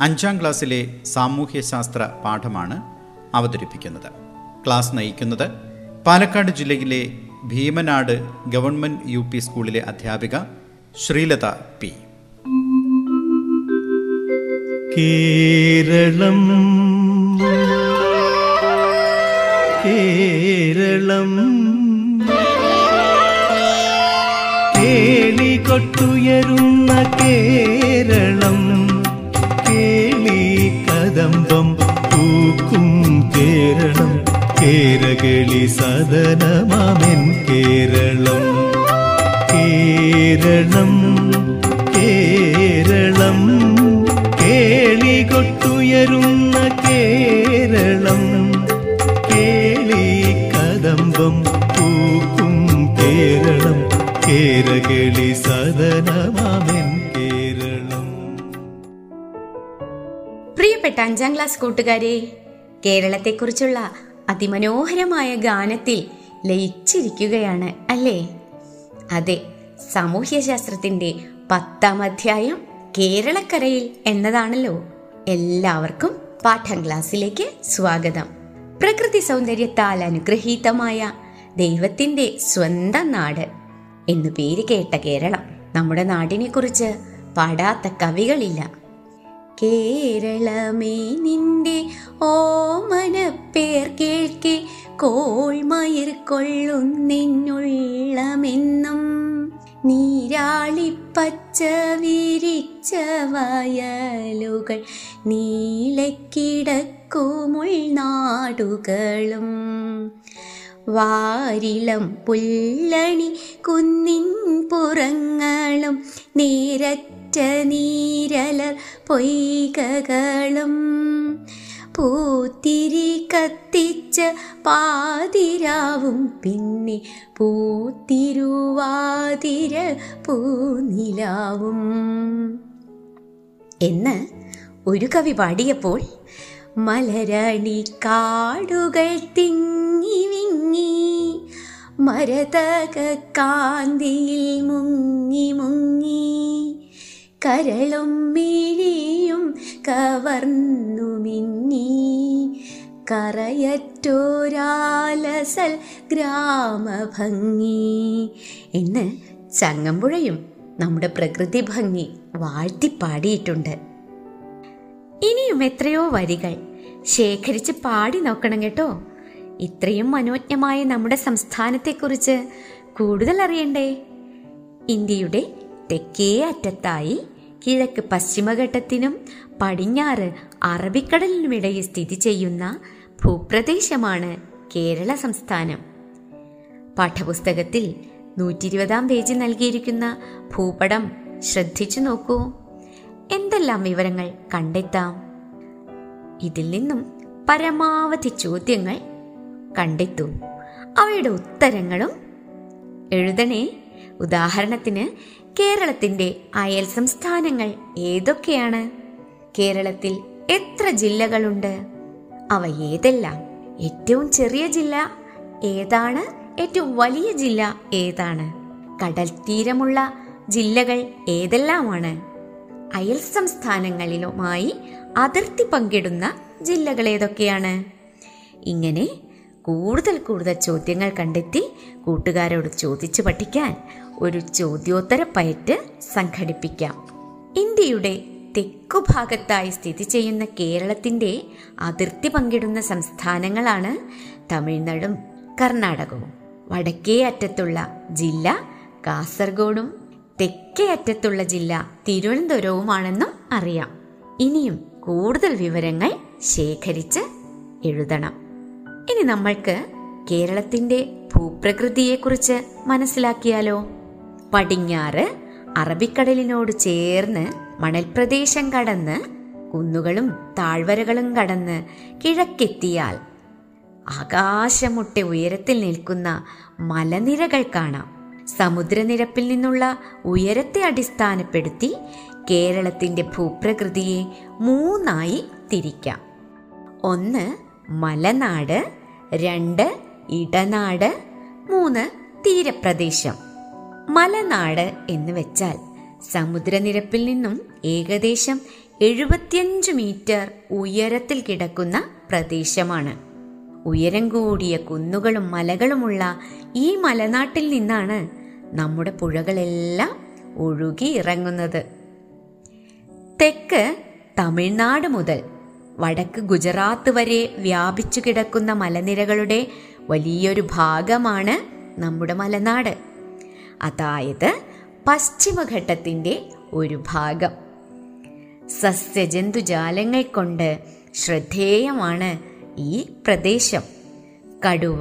അഞ്ചാം ക്ലാസ്സിലെ സാമൂഹ്യശാസ്ത്ര പാഠമാണ് അവതരിപ്പിക്കുന്നത്. ക്ലാസ് നയിക്കുന്നത് പാലക്കാട് ജില്ലയിലെ ഭീമനാട് ഗവൺമെന്റ് യു പി സ്കൂളിലെ അധ്യാപിക ശ്രീലത പി. കേരളം. കേരളം. കൊട്ടുയരുന്ന കേരളം. കേരളം കേരകളി സദനമാമെൻ കേരളം. കേരളം കേരളം കേളികൊട്ടുയരുന്ന കേരളം. കേളി കദംബം പൂക്കും കേരളം കേരകളി സദനമാമെൻ കേരളം. പ്രിയപ്പെട്ട അഞ്ചാം ക്ലാസ് കൂട്ടുകാരെ കേരളത്തെക്കുറിച്ചുള്ള അതിമനോഹരമായ ഗാനത്തിൽ ലയിച്ചിരിക്കുകയാണ് അല്ലേ? അതെ സാമൂഹ്യശാസ്ത്രത്തിന്റെ പത്താം അധ്യായം കേരളക്കരയിൽ എന്നതാണല്ലോ. എല്ലാവർക്കും പാഠം ക്ലാസ്സിലേക്ക് സ്വാഗതം. പ്രകൃതി സൗന്ദര്യത്താൽ അനുഗ്രഹീതമായ ദൈവത്തിന്റെ സ്വന്തം നാട് എന്നു പേര് കേട്ട കേരളം നമ്മുടെ നാടിനെക്കുറിച്ച് പാടാത്ത കവികളില്ല. കേരളമേ നിന്റെ ഓമനപ്പേർ കേൾക്കെ കോൾമയിർ കൊള്ളുന്നിന്നുള്ളമെന്നും നീരാളിപ്പച്ച വിരിച്ച വയലുകൾ നീലക്കിടക്കുമുൾനാടുകളും വാരിളം പുല്ലണി കുന്നിൻ പുറങ്ങളും നേരറ്റ നീരലർ പൊയ്കകളും പൂത്തിരി കത്തിച്ച പാതിരാവും പിന്നെ പൂത്തിരുവാതിര പൂനിലാവും. എന്ന് ഒരു കവി പാടിയപ്പോൾ മലരണി കാടുകൾ തിങ്ങി വിങ്ങി മരതക കാന്തിയിൽ മുങ്ങി മുങ്ങി കരളും മിഴിയും കവർന്നു മിന്നി. കറയറ്റോരാലസൽ ഗ്രാമഭംഗി. എന്ന് ചങ്ങമ്പുഴയും നമ്മുടെ പ്രകൃതി ഭംഗി വാഴ്ത്തി പാടിയിട്ടുണ്ട് ഇനിയും എത്രയോ വരികൾ ശേഖരിച്ച് പാടി നോക്കണം കേട്ടോ. ഇത്രയും മനോജ്ഞമായ നമ്മുടെ സംസ്ഥാനത്തെക്കുറിച്ച് കൂടുതൽ അറിയണ്ടേ ഇന്ത്യയുടെ തെക്കേ അറ്റത്തായി കിഴക്ക് പശ്ചിമഘട്ടത്തിനും പടിഞ്ഞാറ് അറബിക്കടലിനുമിടയിൽ സ്ഥിതി ചെയ്യുന്ന ഭൂപ്രദേശമാണ് കേരള സംസ്ഥാനം. പാഠപുസ്തകത്തിൽ നൂറ്റി ഇരുപതാം പേജ് നൽകിയിരിക്കുന്ന ഭൂപടം ശ്രദ്ധിച്ചു നോക്കൂ. എന്തെല്ലാം വിവരങ്ങൾ കണ്ടെത്താം? ഇതിൽ നിന്നും പരമാവധി ചോദ്യങ്ങൾ കണ്ടെത്തൂ. അവയുടെ ഉത്തരങ്ങളും എഴുതണേ. ഉദാഹരണത്തിന് കേരളത്തിന്റെ അയൽ സംസ്ഥാനങ്ങൾ ഏതൊക്കെയാണ്? കേരളത്തിൽ എത്ര ജില്ലകളുണ്ട്? അവ ഏതെല്ലാം? ഏറ്റവും ചെറിയ ജില്ല ഏതാണ്? ഏറ്റവും വലിയ ജില്ല ഏതാണ്? കടൽ തീരമുള്ള ജില്ലകൾ ഏതെല്ലാമാണ്? അയൽ സംസ്ഥാനങ്ങളിലുമായി അതിർത്തി പങ്കിടുന്ന ജില്ലകൾ ഏതൊക്കെയാണ്? ഇങ്ങനെ കൂടുതൽ കൂടുതൽ ചോദ്യങ്ങൾ കണ്ടെത്തി കൂട്ടുകാരോട് ചോദിച്ചു പഠിക്കാൻ ഒരു ചോദ്യോത്തര പയറ്റ് സംഘടിപ്പിക്കാം. ഇന്ത്യയുടെ തെക്കു ഭാഗത്തായി സ്ഥിതി ചെയ്യുന്ന കേരളത്തിന്റെ അതിർത്തി പങ്കിടുന്ന സംസ്ഥാനങ്ങളാണ് തമിഴ്നാടും കർണാടകവും. വടക്കേ അറ്റത്തുള്ള ജില്ല കാസർഗോഡും തെക്കേ അറ്റത്തുള്ള ജില്ല തിരുവനന്തപുരവുമാണെന്നും അറിയാം. ഇനിയും കൂടുതൽ വിവരങ്ങൾ ശേഖരിച്ച് എഴുതണം. ഇനി നമ്മൾക്ക് കേരളത്തിന്റെ ഭൂപ്രകൃതിയെക്കുറിച്ച് മനസ്സിലാക്കിയാലോ? പടിഞ്ഞാറ് അറബിക്കടലിനോട് ചേർന്ന് മണൽപ്രദേശം കടന്ന് കുന്നുകളും താഴ്വരകളും കടന്ന് കിഴക്കെത്തിയാൽ ആകാശമുട്ടെ ഉയരത്തിൽ നിൽക്കുന്ന മലനിരകൾ കാണാം. സമുദ്രനിരപ്പിൽ നിന്നുള്ള ഉയരത്തെ അടിസ്ഥാനപ്പെടുത്തി കേരളത്തിന്റെ ഭൂപ്രകൃതിയെ മൂന്നായി തിരിക്കാം. ഒന്ന് മലനാട്. രണ്ട് ഇടനാട്. മൂന്ന് തീരപ്രദേശം. മലനാട് എന്ന് വെച്ചാൽ സമുദ്രനിരപ്പിൽ നിന്നും ഏകദേശം എഴുപത്തിയഞ്ച് മീറ്റർ ഉയരത്തിൽ കിടക്കുന്ന പ്രദേശമാണ്. ഉയരം കൂടിയ കുന്നുകളും മലകളുമുള്ള ഈ മലനാട്ടിൽ നിന്നാണ് നമ്മുടെ പുഴകളെല്ലാം ഒഴുകി ഇറങ്ങുന്നത്. തെക്ക് തമിഴ്നാട് മുതൽ വടക്ക് ഗുജറാത്ത് വരെ വ്യാപിച്ചു കിടക്കുന്ന മലനിരകളുടെ വലിയൊരു ഭാഗമാണ് നമ്മുടെ മലനാട്. അതായത് പശ്ചിമഘട്ടത്തിന്റെ ഒരു ഭാഗം. സസ്യജന്തുജാലങ്ങൾ കൊണ്ട് ശ്രദ്ധേയമാണ് ഈ പ്രദേശം. കടുവ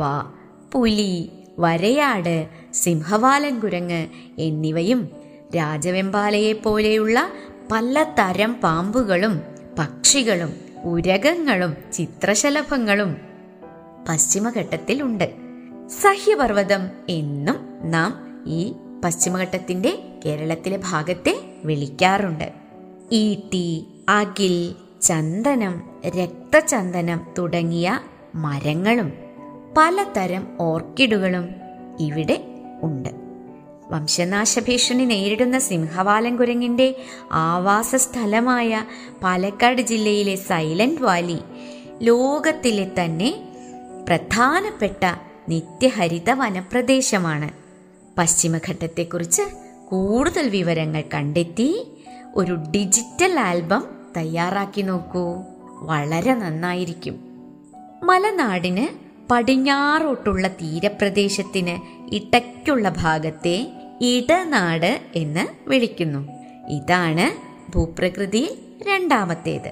പുലി വരയാട് സിംഹവാലൻ കുരങ്ങ് എന്നിവയും രാജവെമ്പാലയെ പോലെയുള്ള പലതരം പാമ്പുകളും പക്ഷികളും ഉരകങ്ങളും ചിത്രശലഭങ്ങളും പശ്ചിമഘട്ടത്തിലുണ്ട്. സഹ്യപർവതം എന്നും നാം ഈ പശ്ചിമഘട്ടത്തിന്റെ കേരളത്തിലെ ഭാഗത്തെ വിളിക്കാറുണ്ട്. ഈട്ടി അകിൽ ചന്ദനം രക്തചന്ദനം തുടങ്ങിയ മരങ്ങളും പലതരം ഓർക്കിഡുകളും ഇവിടെ ഉണ്ട്. വംശനാശ ഭീഷണി നേരിടുന്ന സിംഹവാലൻ കുരങ്ങിന്റെ ആവാസ സ്ഥലമായ പാലക്കാട് ജില്ലയിലെ സൈലന്റ് വാലി ലോകത്തിലെ തന്നെ പ്രധാനപ്പെട്ട നിത്യഹരിത വനപ്രദേശമാണ് പശ്ചിമഘട്ടത്തെക്കുറിച്ച് കൂടുതൽ വിവരങ്ങൾ കണ്ടെത്തി ഒരു ഡിജിറ്റൽ ആൽബം തയ്യാറാക്കി നോക്കൂ. വളരെ നന്നായിരിക്കും. മലനാടിന് പടിഞ്ഞാറോട്ടുള്ള തീരപ്രദേശത്തിന് ഇടയ്ക്കുള്ള ഭാഗത്തെ ഇടനാട് എന്ന് വിളിക്കുന്നു. ഇതാണ് ഭൂപ്രകൃതിയിൽ രണ്ടാമത്തേത്.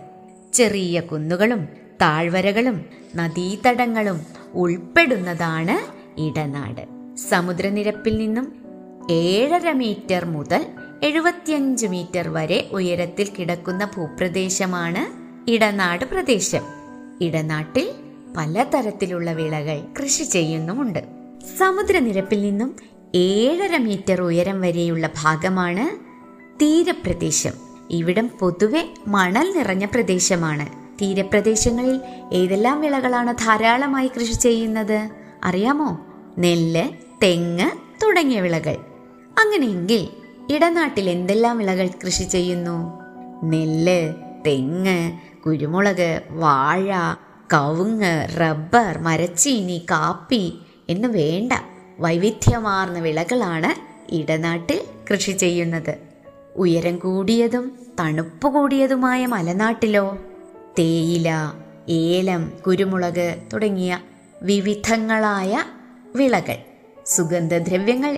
ചെറിയ കുന്നുകളും താഴ്വരകളും നദീതടങ്ങളും ഉൾപ്പെടുന്നതാണ് ഇടനാട്. സമുദ്രനിരപ്പിൽ നിന്നും ഏഴര മീറ്റർ മുതൽ എഴുപത്തിയഞ്ച് മീറ്റർ വരെ ഉയരത്തിൽ കിടക്കുന്ന ഭൂപ്രദേശമാണ് ഇടനാട് പ്രദേശം. ഇടനാട്ടിൽ പലതരത്തിലുള്ള വിളകൾ കൃഷി ചെയ്യുന്നുമുണ്ട്. സമുദ്രനിരപ്പിൽ നിന്നും ഏഴര മീറ്റർ ഉയരം വരെയുള്ള ഭാഗമാണ് തീരപ്രദേശം. ഇവിടം പൊതുവെ മണൽ നിറഞ്ഞ പ്രദേശമാണ്. തീരപ്രദേശങ്ങളിൽ ഏതെല്ലാം വിളകളാണ് ധാരാളമായി കൃഷി ചെയ്യുന്നത്? അറിയാമോ? നെല്ല് തെങ്ങ് തുടങ്ങിയ വിളകൾ. അങ്ങനെയെങ്കിൽ ഇടനാട്ടിൽ എന്തെല്ലാം വിളകൾ കൃഷി ചെയ്യുന്നു? നെല്ല് തെങ്ങ് കുരുമുളക് വാഴ കവുങ്ങ് റബ്ബർ മരച്ചീനി കാപ്പി എന്ന് വേണ്ട വൈവിധ്യമാർന്ന വിളകളാണ് ഇടനാട്ടിൽ കൃഷി ചെയ്യുന്നത്. ഉയരം കൂടിയതും തണുപ്പ് കൂടിയതുമായ മലനാട്ടിലോ? തേയില ഏലം കുരുമുളക് തുടങ്ങിയ വിവിധങ്ങളായ വിളകൾ. സുഗന്ധദ്രവ്യങ്ങൾ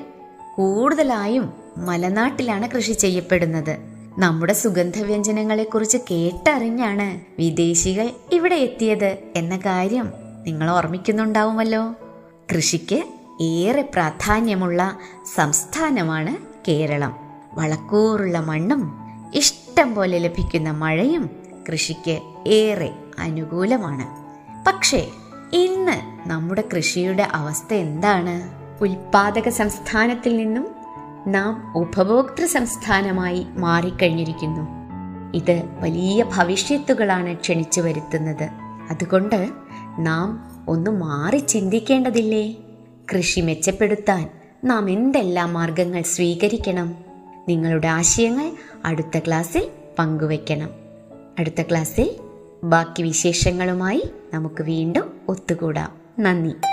കൂടുതലായും മലനാട്ടിലാണ് കൃഷി ചെയ്യപ്പെടുന്നത്. നമ്മുടെ സുഗന്ധവ്യഞ്ജനങ്ങളെക്കുറിച്ച് കേട്ടറിഞ്ഞാണ് വിദേശികൾ ഇവിടെ എത്തിയത് എന്ന കാര്യം നിങ്ങൾ ഓർമ്മിക്കുന്നുണ്ടാവുമല്ലോ. കൃഷിക്ക് ഏറെ പ്രാധാന്യമുള്ള സംസ്ഥാനമാണ് കേരളം. വളക്കൂറുള്ള മണ്ണും ഇഷ്ടം പോലെ ലഭിക്കുന്ന മഴയും കൃഷിക്ക് ഏറെ അനുകൂലമാണ്. പക്ഷേ ഇന്ന് നമ്മുടെ കൃഷിയുടെ അവസ്ഥ എന്താണ്? ഉൽപാദക സംസ്ഥാനത്തിൽ നിന്നും നാം ഉപഭോക്തൃ സംസ്ഥാനമായി മാറിക്കഴിഞ്ഞിരിക്കുന്നു. ഇത് വലിയ ഭവിഷ്യത്തുകളാണ് ക്ഷണിച്ചു വരുത്തുന്നത്. അതുകൊണ്ട് നാം ഒന്ന് മാറി ചിന്തിക്കേണ്ടതില്ലേ? കൃഷി മെച്ചപ്പെടുത്താൻ നാം എന്തെല്ലാം മാർഗങ്ങൾ സ്വീകരിക്കണം? നിങ്ങളുടെ ആശയങ്ങൾ അടുത്ത ക്ലാസ്സിൽ പങ്കുവയ്ക്കണം. അടുത്ത ക്ലാസ്സിൽ ബാക്കി വിശേഷങ്ങളുമായി നമുക്ക് വീണ്ടും ഒത്തുകൂടാം. നന്ദി.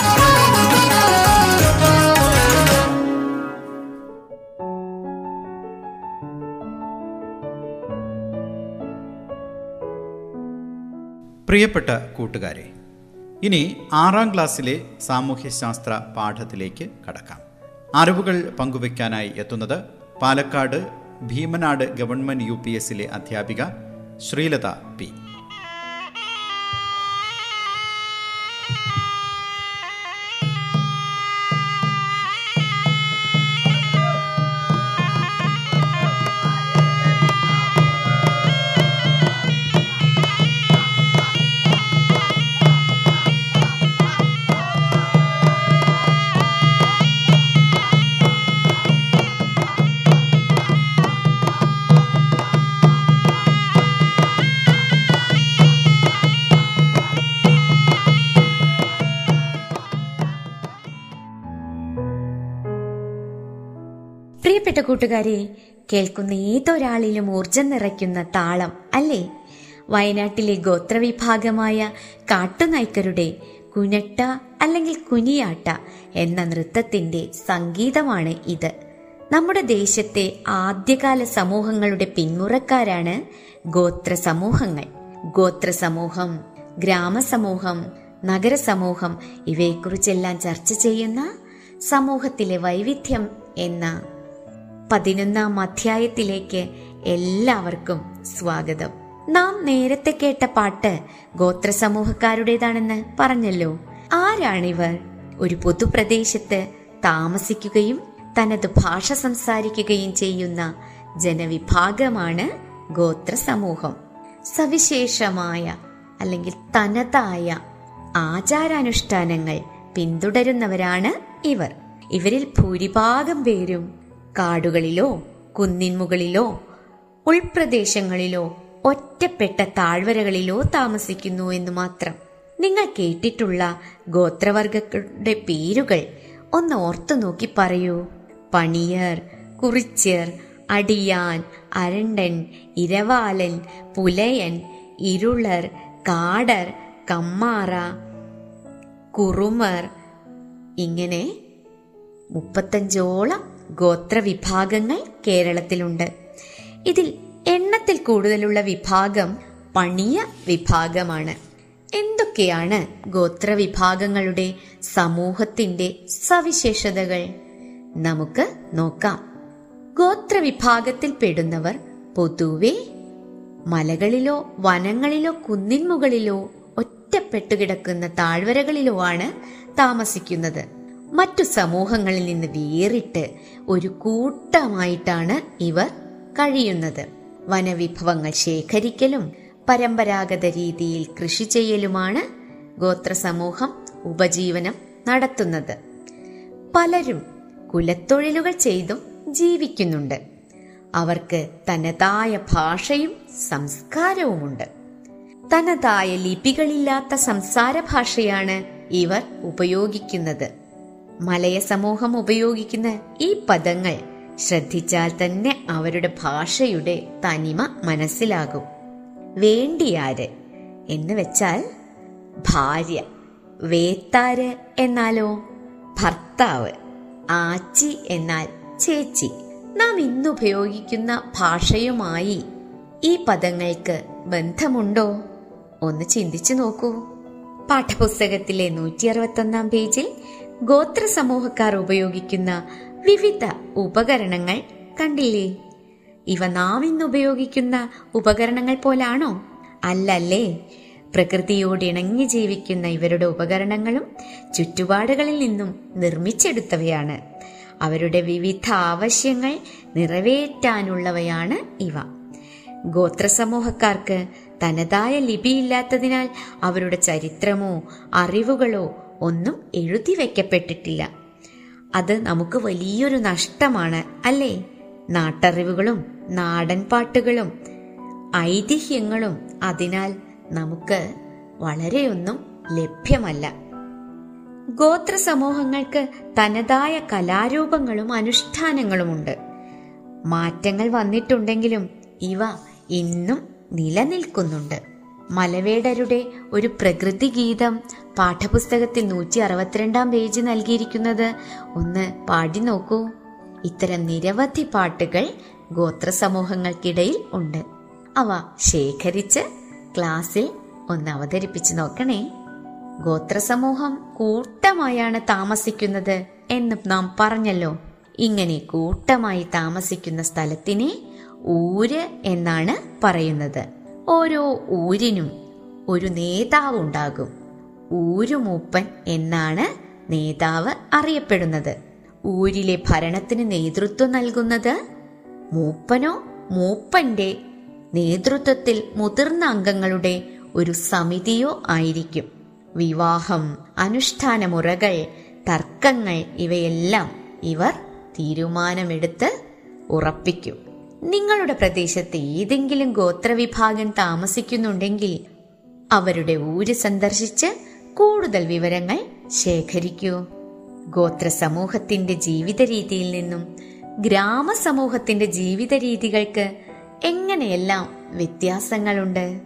പ്രിയപ്പെട്ട കൂട്ടുകാരെ ഇനി ആറാം ക്ലാസ്സിലെ സാമൂഹ്യശാസ്ത്ര പാഠത്തിലേക്ക് കടക്കാം. അറിവുകൾ പങ്കുവയ്ക്കാനായി എത്തുന്നത് Palakkad Bheemanad government U P എസിലെ അധ്യാപിക ശ്രീലത പി. പ്രിയപ്പെട്ട കൂട്ടുകാരെ കേൾക്കുന്ന ഏതൊരാളിലും ഊർജം നിറയ്ക്കുന്ന താളം അല്ലേ? വയനാട്ടിലെ ഗോത്രവിഭാഗമായ കാട്ടുനായ്ക്കരുടെ കുനട്ട അല്ലെങ്കിൽ കുനിയാട്ട എന്ന നൃത്തത്തിന്റെ സംഗീതമാണ് ഇത്. നമ്മുടെ ദേശത്തെ ആദ്യകാല സമൂഹങ്ങളുടെ പിന്മുറക്കാരാണ് ഗോത്ര സമൂഹങ്ങൾ ഗോത്ര സമൂഹം ഗ്രാമസമൂഹം നഗരസമൂഹം ഇവയെക്കുറിച്ചെല്ലാം ചർച്ച ചെയ്യുന്ന സമൂഹത്തിലെ വൈവിധ്യം എന്ന പതിനൊന്നാം അധ്യായത്തിലേക്ക് എല്ലാവർക്കും സ്വാഗതം. നാം നേരത്തെ കേട്ട പാട്ട് ഗോത്ര സമൂഹക്കാരുടേതാണെന്ന് പറഞ്ഞല്ലോ. ആരാണിവർ? ഒരു പൊതുപ്രദേശത്ത് താമസിക്കുകയും തനത് ഭാഷ സംസാരിക്കുകയും ചെയ്യുന്ന ജനവിഭാഗമാണ് ഗോത്ര സമൂഹം സവിശേഷമായ അല്ലെങ്കിൽ തനതായ ആചാരാനുഷ്ഠാനങ്ങൾ പിന്തുടരുന്നവരാണ് ഇവർ. ഇവരിൽ ഭൂരിഭാഗം പേരും കാടുകളിലോ കുന്നിൻമുകളിലോ ഉൾപ്രദേശങ്ങളിലോ ഒറ്റപ്പെട്ട താഴ്വരകളിലോ താമസിക്കുന്നു എന്ന് മാത്രം. നിങ്ങൾ കേട്ടിട്ടുള്ള ഗോത്രവർഗങ്ങളുടെ പേരുകൾ ഒന്ന് ഓർത്തു നോക്കി പറയൂ. പണിയർ കുറിച്യർ അടിയാൻ അരണ്ടൻ ഇരവാലൻ പുലയൻ ഇരുളർ കാടർ കമ്മാറ കുറുമർ ഇങ്ങനെ മുപ്പത്തഞ്ചോളം ഗോത്രവിഭാഗങ്ങൾ കേരളത്തിലുണ്ട്. ഇതിൽ എണ്ണത്തിൽ കൂടുതലുള്ള വിഭാഗം പണിയ വിഭാഗമാണ്. എന്തൊക്കെയാണ് ഗോത്രവിഭാഗങ്ങളുടെ സമൂഹത്തിന്റെ സവിശേഷതകൾ? നമുക്ക് നോക്കാം. ഗോത്രവിഭാഗത്തിൽ പെടുന്നവർ പൊതുവെ മലകളിലോ വനങ്ങളിലോ കുന്നിൻമുകളിലോ ഒറ്റപ്പെട്ടു കിടക്കുന്ന താഴ്വരകളിലോ ആണ് താമസിക്കുന്നത്. മറ്റു സമൂഹങ്ങളിൽ നിന്ന് വേറിട്ട് ഒരു കൂട്ടമായിട്ടാണ് ഇവർ കഴിയുന്നത്. വനവിഭവങ്ങൾ ശേഖരിക്കലും പരമ്പരാഗത രീതിയിൽ കൃഷി ചെയ്യലുമാണ് ഗോത്ര സമൂഹം ഉപജീവനം നടത്തുന്നത്. പലരും കുലത്തൊഴിലുകൾ ചെയ്തും ജീവിക്കുന്നുണ്ട്. അവർക്ക് തനതായ ഭാഷയും സംസ്കാരവുമുണ്ട്. തനതായ ലിപികളില്ലാത്ത സംസാര ഭാഷയാണ് ഇവർ ഉപയോഗിക്കുന്നത്. മലയ സമൂഹം ഉപയോഗിക്കുന്ന ഈ പദങ്ങൾ ശ്രദ്ധിച്ചാൽ തന്നെ അവരുടെ ഭാഷയുടെ തനിമ മനസ്സിലാകും. വേണ്ടിയാര് എന്ന് വെച്ചാൽ ഭാര്യ വേത്താര് എന്നാലോ ഭർത്താവ് ആച്ചി എന്നാൽ ചേച്ചി. നാം ഇന്ന് ഉപയോഗിക്കുന്ന ഭാഷയുമായി ഈ പദങ്ങൾക്ക് ബന്ധമുണ്ടോ? ഒന്ന് ചിന്തിച്ചു നോക്കൂ. പാഠപുസ്തകത്തിലെ നൂറ്റി അറുപത്തൊന്നാം പേജിൽ ഗോത്ര സമൂഹക്കാർ ഉപയോഗിക്കുന്ന വിവിധ ഉപകരണങ്ങൾ കണ്ടില്ലേ? ഇവ നാം ഇന്ന് ഉപയോഗിക്കുന്ന ഉപകരണങ്ങൾ പോലാണോ? അല്ലല്ലേ? പ്രകൃതിയോട് ഇണങ്ങി ജീവിക്കുന്ന ഇവരുടെ ഉപകരണങ്ങളും ചുറ്റുപാടുകളിൽ നിന്നും നിർമ്മിച്ചെടുത്തവയാണ്. അവരുടെ വിവിധ ആവശ്യങ്ങൾ നിറവേറ്റാനുള്ളവയാണ് ഇവ. ഗോത്രസമൂഹക്കാർക്ക് തനതായ ലിപിയില്ലാത്തതിനാൽ അവരുടെ ചരിത്രമോ അറിവുകളോ ഒന്നും എഴുതി വയ്ക്കപ്പെട്ടിട്ടില്ല അത് നമുക്ക് വലിയൊരു നഷ്ടമാണ് അല്ലേ? നാട്ടറിവുകളും നാടൻ പാട്ടുകളും ഐതിഹ്യങ്ങളും അതിനാൽ നമുക്ക് വളരെയൊന്നും ലഭ്യമല്ല. ഗോത്ര സമൂഹങ്ങൾക്ക് തനതായ കലാരൂപങ്ങളും അനുഷ്ഠാനങ്ങളുമുണ്ട്. മാറ്റങ്ങൾ വന്നിട്ടുണ്ടെങ്കിലും ഇവ ഇന്നും നിലനിൽക്കുന്നുണ്ട്. മലവേടരുടെ ഒരു പ്രകൃതി ഗീതം പാഠപുസ്തകത്തിൽ നൂറ്റി അറുപത്തിരണ്ടാം പേജ് നൽകിയിരിക്കുന്നത് ഒന്ന് പാടി നോക്കൂ. ഇത്തരം നിരവധി പാട്ടുകൾ ഗോത്ര സമൂഹങ്ങൾക്കിടയിൽ ഉണ്ട്. അവ ശേഖരിച്ച് ക്ലാസ്സിൽ ഒന്ന് അവതരിപ്പിച്ചു നോക്കണേ. ഗോത്രസമൂഹം കൂട്ടമായാണ് താമസിക്കുന്നത് എന്ന് നാം പറഞ്ഞല്ലോ. ഇങ്ങനെ കൂട്ടമായി താമസിക്കുന്ന സ്ഥലത്തിനെ ഊര് എന്നാണ് പറയുന്നത്. ഓരോ ഊരിനും ഒരു നേതാവ് ഉണ്ടാകും ഊരുമൂപ്പൻ എന്നാണ് നേതാവ് അറിയപ്പെടുന്നത്. ഊരിലെ ഭരണത്തിന് നേതൃത്വം നൽകുന്നത് മൂപ്പനോ മൂപ്പന്റെ നേതൃത്വത്തിൽ മുതിർന്ന അംഗങ്ങളുടെ ഒരു സമിതിയോ ആയിരിക്കും. വിവാഹം അനുഷ്ഠാന മുറകൾ തർക്കങ്ങൾ ഇവയെല്ലാം ഇവർ തീരുമാനമെടുത്ത് ഉറപ്പിക്കും. നിങ്ങളുടെ പ്രദേശത്ത് ഏതെങ്കിലും ഗോത്രവിഭാഗം താമസിക്കുന്നുണ്ടെങ്കിൽ അവരുടെ ഊര് സന്ദർശിച്ച് കൂടുതൽ വിവരങ്ങൾ ശേഖരിക്കൂ. ഗോത്ര സമൂഹത്തിന്റെ ജീവിത രീതിയിൽ നിന്നും ഗ്രാമസമൂഹത്തിന്റെ ജീവിത രീതികൾക്ക് എങ്ങനെയെല്ലാം വ്യത്യാസങ്ങളുണ്ട്?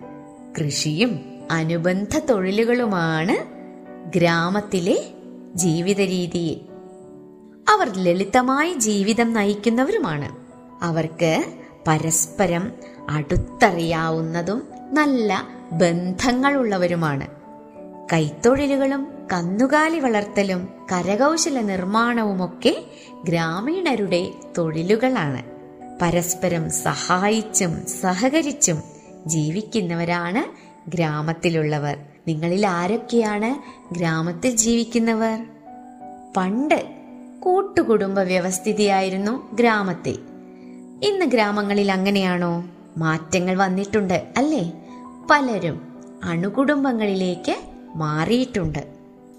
കൃഷിയും അനുബന്ധ തൊഴിലുകളുമാണ് ഗ്രാമത്തിലെ ജീവിത രീതി അവർ ലളിതമായി ജീവിതം നയിക്കുന്നവരുമാണ്. അവർക്ക് പരസ്പരം അടുത്തറിയാവുന്നതും നല്ല ബന്ധങ്ങളുള്ളവരുമാണ്. കൈത്തൊഴിലുകളും കന്നുകാലി വളർത്തലും കരകൗശല നിർമ്മാണവുമൊക്കെ ഗ്രാമീണരുടെ തൊഴിലുകളാണ്. പരസ്പരം സഹായിച്ചും സഹകരിച്ചും ജീവിക്കുന്നവരാണ് ഗ്രാമത്തിലുള്ളവർ. നിങ്ങളിൽ ആരൊക്കെയാണ് ഗ്രാമത്തിൽ ജീവിക്കുന്നവർ? പണ്ട് കൂട്ടുകുടുംബ വ്യവസ്ഥിതിയായിരുന്നു ഗ്രാമത്തിൽ. ഇന്ന് ഗ്രാമങ്ങളിൽ അങ്ങനെയാണോ? മാറ്റങ്ങൾ വന്നിട്ടുണ്ട് അല്ലേ? പലരും അണുകുടുംബങ്ങളിലേക്ക് മാറിയിട്ടുണ്ട്.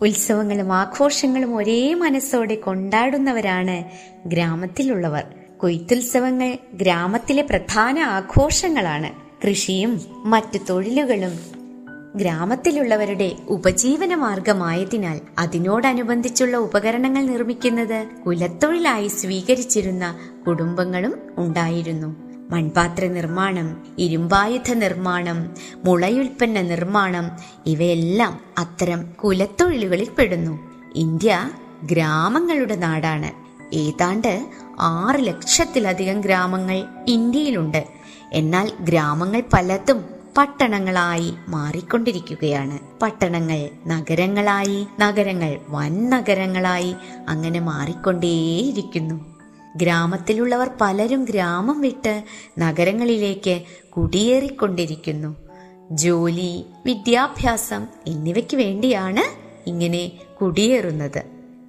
ഉത്സവങ്ങളും ആഘോഷങ്ങളും ഒരേ മനസ്സോടെ കൊണ്ടാടുന്നവരാണ് ഗ്രാമത്തിലുള്ളവർ. കൊയ്ത്തുത്സവങ്ങൾ ഗ്രാമത്തിലെ പ്രധാന ആഘോഷങ്ങളാണ്. കൃഷിയും മറ്റു തൊഴിലുകളും ഗ്രാമത്തിലുള്ളവരുടെ ഉപജീവന മാർഗമായതിനാൽ അതിനോടനുബന്ധിച്ചുള്ള ഉപകരണങ്ങൾ നിർമ്മിക്കുന്നത് കുലത്തൊഴിലായി സ്വീകരിച്ചിരുന്ന കുടുംബങ്ങളും ഉണ്ടായിരുന്നു. മൺപാത്ര നിർമ്മാണം ഇരുമ്പായുധ നിർമ്മാണം മുളയുൽപ്പന്ന നിർമ്മാണം ഇവയെല്ലാം അത്തരം കുലത്തൊഴിലുകളിൽ പെടുന്നു. ഇന്ത്യ ഗ്രാമങ്ങളുടെ നാടാണ്. ഏതാണ്ട് ആറ് ലക്ഷത്തിലധികം ഗ്രാമങ്ങൾ ഇന്ത്യയിലുണ്ട്. എന്നാൽ ഗ്രാമങ്ങൾ പലതും പട്ടണങ്ങളായി മാറിക്കൊണ്ടിരിക്കുകയാണ്. പട്ടണങ്ങൾ നഗരങ്ങളായി നഗരങ്ങൾ വൻ നഗരങ്ങളായി അങ്ങനെ മാറിക്കൊണ്ടേയിരിക്കുന്നു. ഗ്രാമത്തിലുള്ളവർ പലരും ഗ്രാമം വിട്ട് നഗരങ്ങളിലേക്ക് കുടിയേറിക്കൊണ്ടിരിക്കുന്നു. ജോലി വിദ്യാഭ്യാസം എന്നിവയ്ക്ക് വേണ്ടിയാണ് ഇങ്ങനെ കുടിയേറുന്നത്.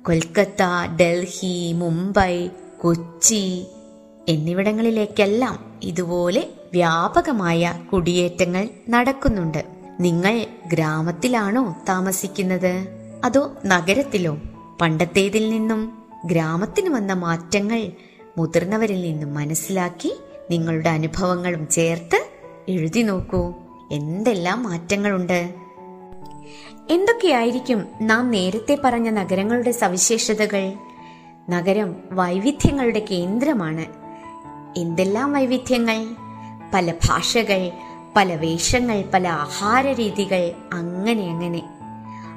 കൊൽക്കത്ത ഡൽഹി മുംബൈ കൊച്ചി എന്നിവിടങ്ങളിലേക്കെല്ലാം ഇതുപോലെ വ്യാപകമായ കുടിയേറ്റങ്ങൾ നടക്കുന്നുണ്ട്. നിങ്ങൾ ഗ്രാമത്തിലാണോ താമസിക്കുന്നത്? അതോ നഗരത്തിലോ? പണ്ടത്തേതിൽ നിന്നും ഗ്രാമത്തിന് വന്ന മാറ്റങ്ങൾ മുതിർന്നവരിൽ നിന്നും മനസ്സിലാക്കി നിങ്ങളുടെ അനുഭവങ്ങളും ചേർത്ത് എഴുതി നോക്കൂ. എന്തെല്ലാം മാറ്റങ്ങളുണ്ട്? എന്തൊക്കെയായിരിക്കും നാം നേരത്തെ പറഞ്ഞ നഗരങ്ങളുടെ സവിശേഷതകൾ? നഗരം വൈവിധ്യങ്ങളുടെ കേന്ദ്രമാണ്. എന്തെല്ലാം വൈവിധ്യങ്ങൾ? പല ഭാഷകൾ പല വേഷങ്ങൾ പല ആഹാര രീതികൾ അങ്ങനെ അങ്ങനെ.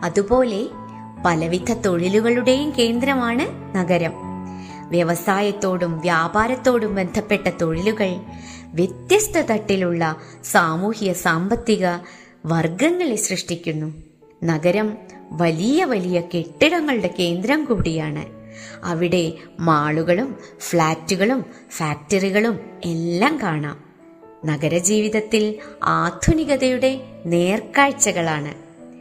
അതുപോലെ പലവിധ തൊഴിലുകളുടെയും കേന്ദ്രമാണ് നഗരം. വ്യവസായത്തോടും വ്യാപാരത്തോടും ബന്ധപ്പെട്ട തൊഴിലുകൾ വ്യത്യസ്ത തട്ടിലുള്ള സാമൂഹ്യ സാമ്പത്തിക വർഗങ്ങളെ സൃഷ്ടിക്കുന്നു. നഗരം വലിയ വലിയ കെട്ടിടങ്ങളുടെ കേന്ദ്രം കൂടിയാണ്. അവിടെ മാളുകളും ഫ്ളാറ്റുകളും ഫാക്ടറികളും എല്ലാം കാണാം. നഗരജീവിതത്തിൽ ആധുനികതയുടെ നേർക്കാഴ്ചകളാണ്.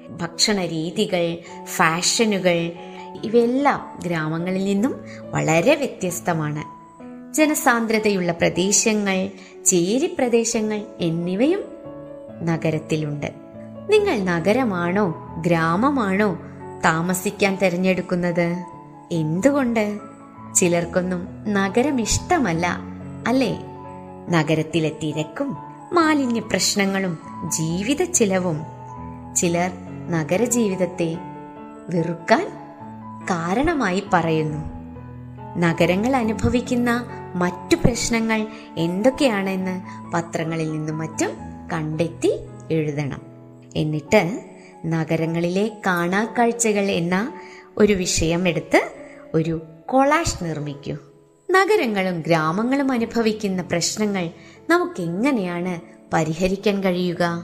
ഭക്ഷണ രീതികൾ ഫാഷനുകൾ ഇവയെല്ലാം ഗ്രാമങ്ങളിൽ നിന്നും വളരെ വ്യത്യസ്തമാണ്. ജനസാന്ദ്രതയുള്ള പ്രദേശങ്ങൾ ചേരി പ്രദേശങ്ങൾ എന്നിവയും നഗരത്തിലുണ്ട്. നിങ്ങൾ നഗരമാണോ ഗ്രാമമാണോ താമസിക്കാൻ തിരഞ്ഞെടുക്കുന്നത്? എന്തുകൊണ്ട്? ചിലർക്കൊന്നും നഗരം ഇഷ്ടമല്ല അല്ലേ? നഗരത്തിലെ തിരക്കും മാലിന്യ പ്രശ്നങ്ങളും ജീവിത ചിലവും. ചിലർ നഗരജീവിതത്തെ വെറുക്കാൻ കാരണമായി പറയുന്നു. നഗരങ്ങൾ അനുഭവിക്കുന്ന മറ്റു പ്രശ്നങ്ങൾ എന്തൊക്കെയാണെന്ന് പത്രങ്ങളിൽ നിന്നും മറ്റും കണ്ടെത്തി എഴുതണം. എന്നിട്ട് നഗരങ്ങളിലെ കാണാക്കാഴ്ചകൾ എന്ന ഒരു വിഷയം എടുത്ത് ഒരു കൊളാഷ് നിർമ്മിക്കൂ. നഗരങ്ങളും ഗ്രാമങ്ങളും അനുഭവിക്കുന്ന പ്രശ്നങ്ങൾ നമുക്ക് എങ്ങനെയാണ് പരിഹരിക്കാൻ കഴിയുക?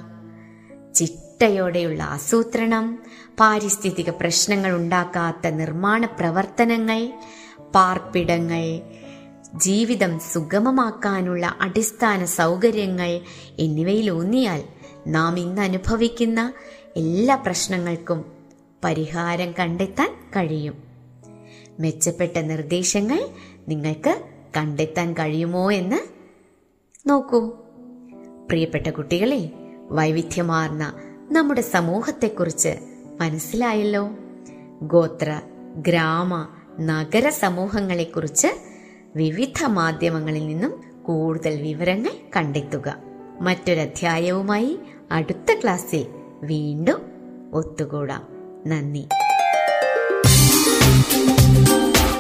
ചിട്ട ചിട്ടയോടെയുള്ള ആസൂത്രണം പാരിസ്ഥിതിക പ്രശ്നങ്ങൾ ഉണ്ടാക്കാത്ത നിർമ്മാണ പ്രവർത്തനങ്ങൾ പാർപ്പിടങ്ങൾ ജീവിതം സുഗമമാക്കാനുള്ള അടിസ്ഥാന സൗകര്യങ്ങൾ എന്നിവയിലൂന്നിയാൽ നാം ഇന്ന് അനുഭവിക്കുന്ന എല്ലാ പ്രശ്നങ്ങൾക്കും പരിഹാരം കണ്ടെത്താൻ കഴിയും. മെച്ചപ്പെട്ട നിർദ്ദേശങ്ങൾ നിങ്ങൾക്ക് കണ്ടെത്താൻ കഴിയുമോ എന്ന് നോക്കൂ. പ്രിയപ്പെട്ട കുട്ടികളെ വൈവിധ്യമാർന്ന നമ്മുടെ സമൂഹത്തെക്കുറിച്ച് മനസ്സിലായല്ലോ. ഗോത്ര ഗ്രാമ നഗര സമൂഹങ്ങളെക്കുറിച്ച് വിവിധ മാധ്യമങ്ങളിൽ നിന്നും കൂടുതൽ വിവരങ്ങൾ കണ്ടെത്തുക. മറ്റൊരധ്യായവുമായി അടുത്ത ക്ലാസ്സിൽ വീണ്ടും ഒത്തുകൂടാം. നന്ദി.